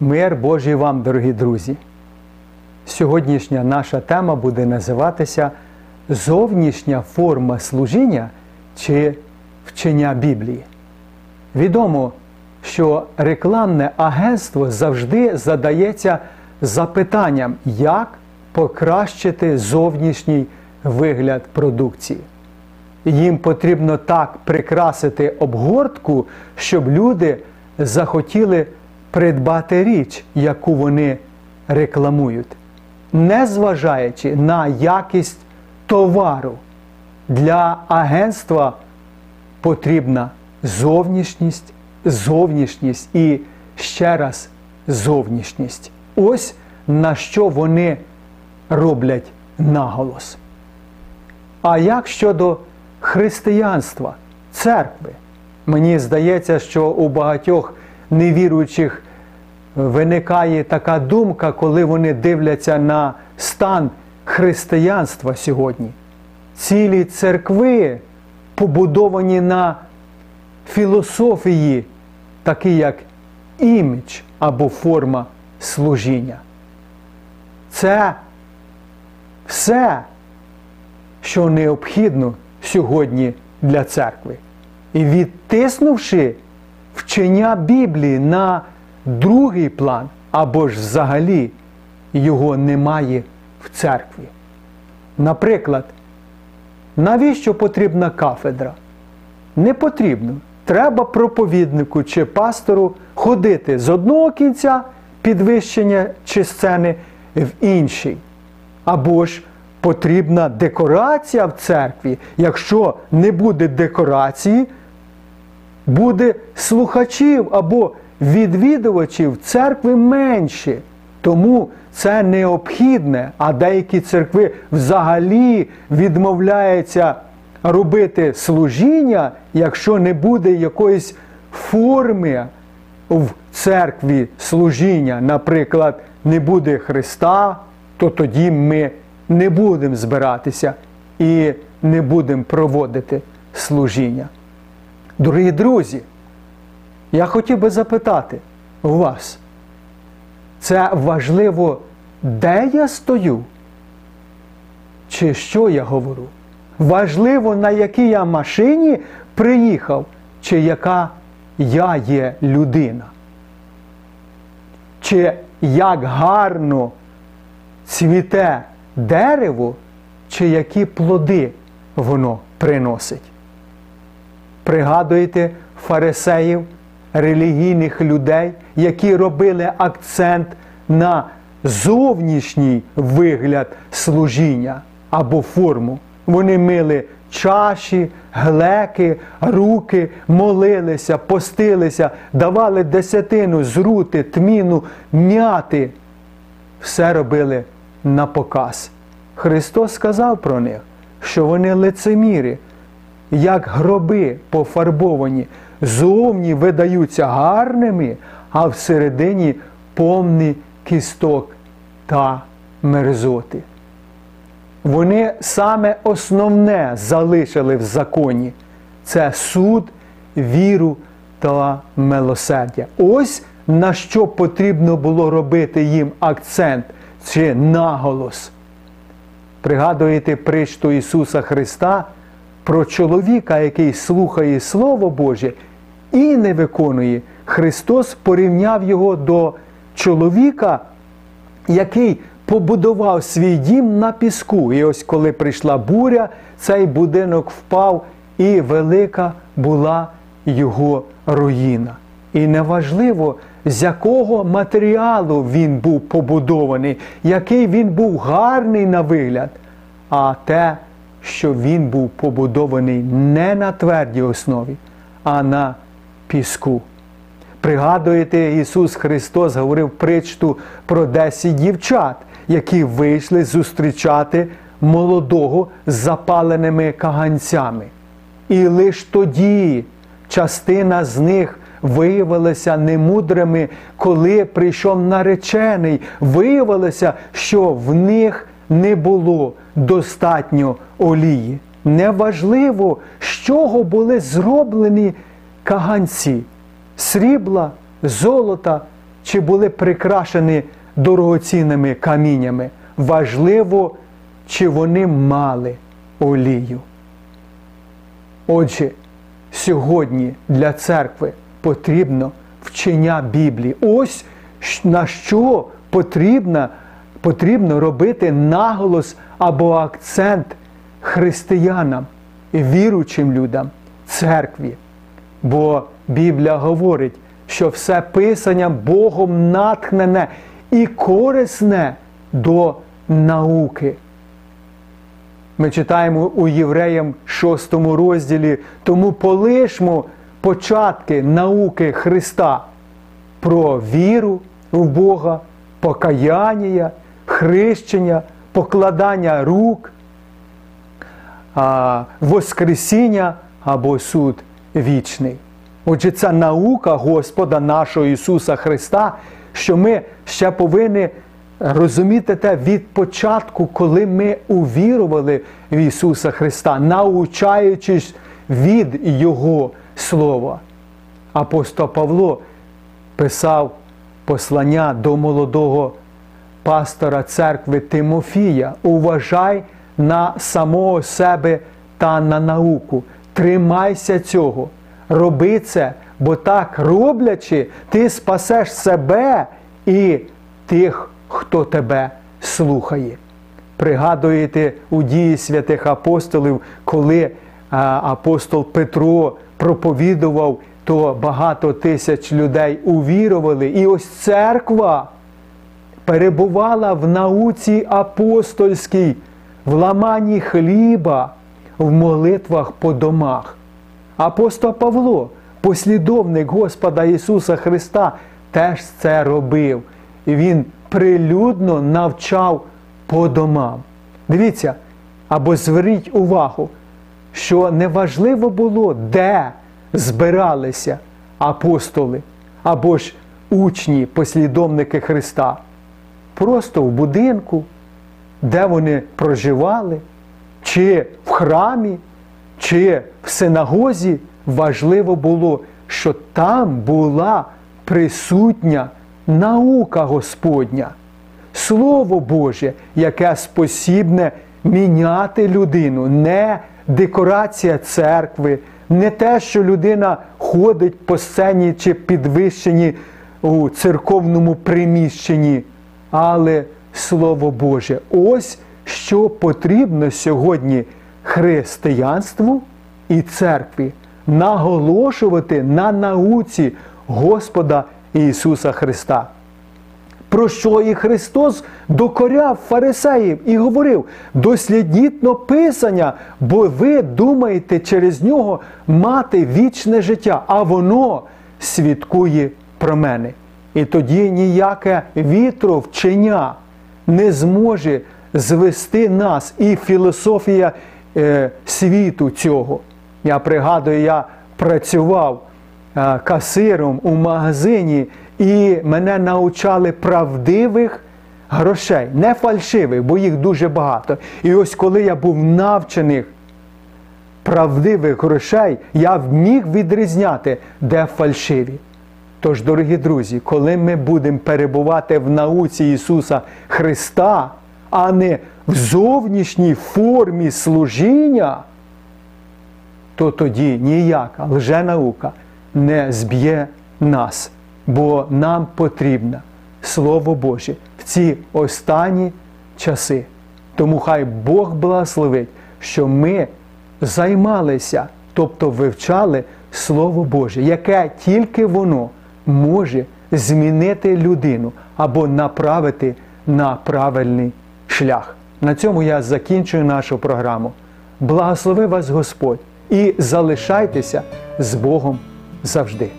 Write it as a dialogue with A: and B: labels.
A: Мир Божий вам, дорогі друзі! Сьогоднішня наша тема буде називатися Зовнішня форма служіння чи вчення Біблії. Відомо, що рекламне агентство завжди задається запитанням, як покращити зовнішній вигляд продукції. Їм потрібно так прикрасити обгортку, щоб люди захотіли придбати річ, яку вони рекламують, незважаючи на якість товару. Для агентства потрібна зовнішність, зовнішність і ще раз зовнішність. Ось на що вони роблять наголос. А як щодо християнства, церкви? Мені здається, що у багатьох невіруючих виникає така думка, коли вони дивляться на стан християнства сьогодні. Цілі церкви побудовані на філософії, такі як імідж або форма служіння. Це все, що необхідно сьогодні для церкви. І відтиснувши вчення Біблії на другий план, або ж взагалі його немає в церкві. Наприклад, навіщо потрібна кафедра? Не потрібно. Треба проповіднику чи пастору ходити з одного кінця підвищення чи сцени в інший. Або ж потрібна декорація в церкві. Якщо не буде декорації, буде слухачів або відвідувачів церкви менше. Тому це необхідне, а деякі церкви взагалі відмовляються робити служіння, якщо не буде якоїсь форми в церкві служіння. Наприклад, не буде Христа, то тоді ми не будемо збиратися і не будемо проводити служіння. Дорогі друзі, я хотів би запитати у вас, це важливо, де я стою? Чи що я говорю? Важливо, на якій я машині приїхав, чи яка я є людина? Чи як гарно цвіте дерево, чи які плоди воно приносить? Пригадуєте фарисеїв, релігійних людей, які робили акцент на зовнішній вигляд служіння або форму. Вони мили чаші, глеки, руки, молилися, постилися, давали десятину, зрути, тміну, м'яти. Все робили на показ. Христос сказав про них, що вони лицеміри як гроби пофарбовані, зовні видаються гарними, а всередині повні кісток та мерзоти. Вони саме основне залишили в законі це суд, віру та милосердя. Ось на що потрібно було робити їм акцент чи наголос. Пригадуєте причту Ісуса Христа про чоловіка, який слухає Слово Боже і не виконує, Христос порівняв його до чоловіка, який побудував свій дім на піску. І ось коли прийшла буря, цей будинок впав, і велика була його руїна. І неважливо, з якого матеріалу він був побудований, який він був гарний на вигляд, а те, що він був побудований не на твердій основі, а на піску. Пригадуєте, Ісус Христос говорив причту про 10 дівчат, які вийшли зустрічати молодого з запаленими каганцями. І лише тоді частина з них виявилася немудрими, коли прийшов наречений. Виявилося, що в них не було достатньо олії. Неважливо, з чого були зроблені каганці срібла, золота чи були прикрашені дорогоцінними каміннями. Важливо, чи вони мали олію. Отже, сьогодні для церкви потрібно вчення Біблії. Ось на що потрібно, потрібно робити наголос або акцент християнам, віручим людям, церкві. Бо Біблія говорить, що все писання Богом натхнене і корисне до науки. Ми читаємо у Євреям 6 розділі, тому полишмо початки науки Христа про віру в Бога, покаяння, хрещення, покладання рук, Воскресіння або суд вічний. Отже, це наука Господа нашого Ісуса Христа, що ми ще повинні розуміти те від початку, коли ми увірували в Ісуса Христа, научаючись від Його Слова. Апостол Павло писав послання до молодого пастора церкви Тимофія. Уважай на самого себе та на науку. Тримайся цього, роби це, бо так роблячи, ти спасеш себе і тих, хто тебе слухає. Пригадуєте у дії святих апостолів, коли апостол Петро проповідував, то багато тисяч людей увірували. І ось церква перебувала в науці апостольській, в ламанні хліба, в молитвах по домах. Апостол Павло, послідовник Господа Ісуса Христа, теж це робив. І Він прилюдно навчав по домам. Дивіться, або зверніть увагу, що неважливо було, де збиралися апостоли або ж учні, послідовники Христа. Просто в будинку, де вони проживали, чи в храмі, чи в синагозі, важливо було, що там була присутня наука Господня, Слово Боже, яке спосібне міняти людину, не декорація церкви, не те, що людина ходить по сцені чи підвищенні у церковному приміщенні, але Слово Боже. Ось що потрібно сьогодні християнству і церкві наголошувати на науці Господа Ісуса Христа. Про що і Христос докоряв фарисеїв і говорив: дослідітно Писання, бо ви думаєте через нього мати вічне життя, а воно свідкує про мене. І тоді ніяке вітровчення не зможе звести нас і філософія е, світу цього. Я пригадую, я працював е, касиром у магазині, і мене навчали правдивих грошей, не фальшивих, бо їх дуже багато. І ось коли я був навчений правдивих грошей, я вміг відрізняти, де фальшиві. Тож, дорогі друзі, коли ми будемо перебувати в науці Ісуса Христа, а не в зовнішній формі служіння, то тоді ніяка лженаука не зб'є нас, бо нам потрібно Слово Боже в ці останні часи. Тому хай Бог благословить, що ми займалися, тобто вивчали Слово Боже, яке тільки воно може змінити людину або направити на правильний шлях. На цьому я закінчую нашу програму. Благослови вас Господь і залишайтеся з Богом завжди.